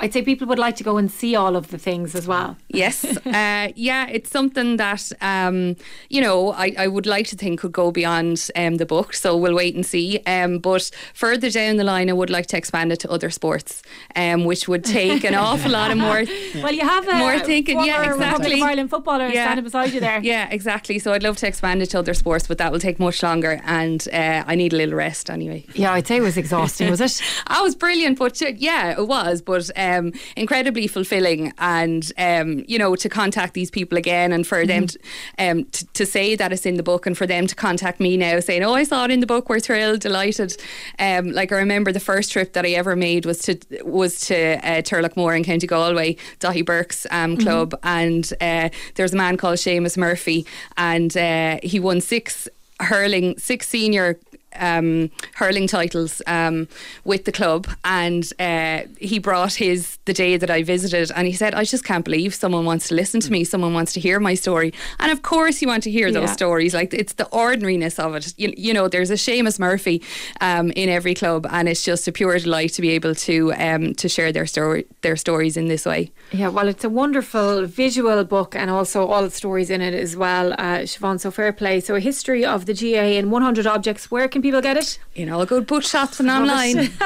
I'd say people would like to go and see all of the things as well. Yes, (laughs) uh, yeah, it's something that um, you know I, I would like to think could go beyond um, the book. So we'll wait and see. Um, but further down the line, I would like to expand it to other sports, um, which would take an (laughs) awful lot of more. Well, you have a more thinking. Yeah, exactly. Ireland footballer yeah. standing beside you there. Yeah, exactly. So I'd love to expand it to other sports, but that will take much longer, and uh, I need a little rest anyway. Yeah, I'd say it was exhausting. was it? (laughs) I was brilliant, but yeah, it was. But um, incredibly fulfilling. And, um, you know, to contact these people again and for mm-hmm. them to, um, to, to, say that it's in the book and for them to contact me now saying, oh, I saw it in the book, we're thrilled, delighted. Um, like I remember the first trip that I ever made was to was to uh, Turloughmore in County Galway, Daithí Burke's um, mm-hmm. club. Mm-hmm. And uh, there's a man called Seamus Murphy and uh, he won six hurling, six senior um, hurling titles um, with the club, and uh, he brought his the day that I visited, and he said, "I just can't believe someone wants to listen to me, someone wants to hear my story." And of course, you want to hear those yeah. stories. Like it's the ordinariness of it. You, you know, there's a Seamus Murphy um, in every club, and it's just a pure delight to be able to um, to share their story, their stories in this way. Yeah, well, it's a wonderful visual book, and also all the stories in it as well, uh, Siobhan. So fair play. So a history of the GAA in 100 objects. Where can people get it? In all good book shops and online. it. (laughs)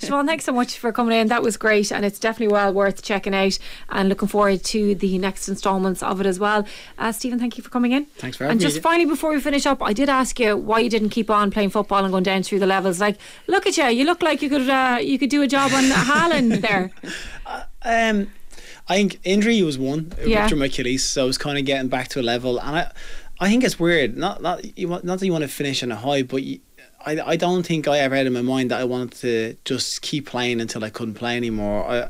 Siobhan, thanks so much for coming in. That was great, and it's definitely well worth checking out. And looking forward to the next instalments of it as well. Uh, Stephen, thank you for coming in. Thanks for And having me. And just finally, before we finish up, I did ask you why you didn't keep on playing football and going down through the levels. Like, look at you. You look like you could uh, you could do a job on (laughs) Haaland there. Um, I think injury was one Yeah. rupture my Achilles, so I was kind of getting back to a level, and I, I think it's weird. Not not you want, not that you want to finish on a high, but you, I I don't think I ever had in my mind that I wanted to just keep playing until I couldn't play anymore. I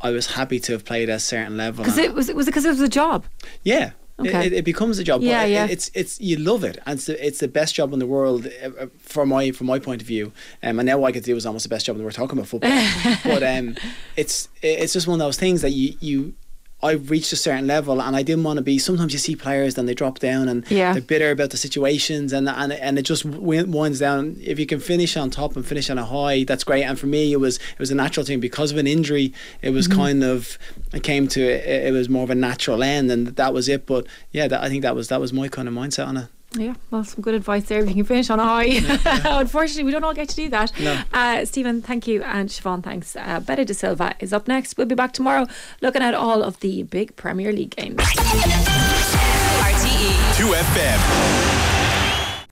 I was happy to have played at a certain level. Because it was was because it was a job. Yeah. It- Okay. It, it becomes a job. Yeah, but it- yeah. It's it's you love it, and it's the, it's the best job in the world uh, uh, from my from my point of view. Um, and now what I to do is almost the best job in the world talking about football. (laughs) but um, it's it's just one of those things that you you. I reached a certain level, and I didn't want to be. Sometimes you see players, then they drop down, and Yeah. they're bitter about the situations, and and and it just winds down. If you can finish on top and finish on a high, that's great. And for me, it was it was a natural thing because of an injury. It was Mhm. kind of it came to it, it was more of a natural end, and that was it. But yeah, that, I think that was that was my kind of mindset on it. Yeah, well, some good advice there. If you can finish on a high. (laughs) Unfortunately, we don't all get to do that. No. Uh, Stephen, thank you. And Siobhan, thanks. Uh, Betta De Silva is up next. We'll be back tomorrow looking at all of the big Premier League games. RTE. 2FM.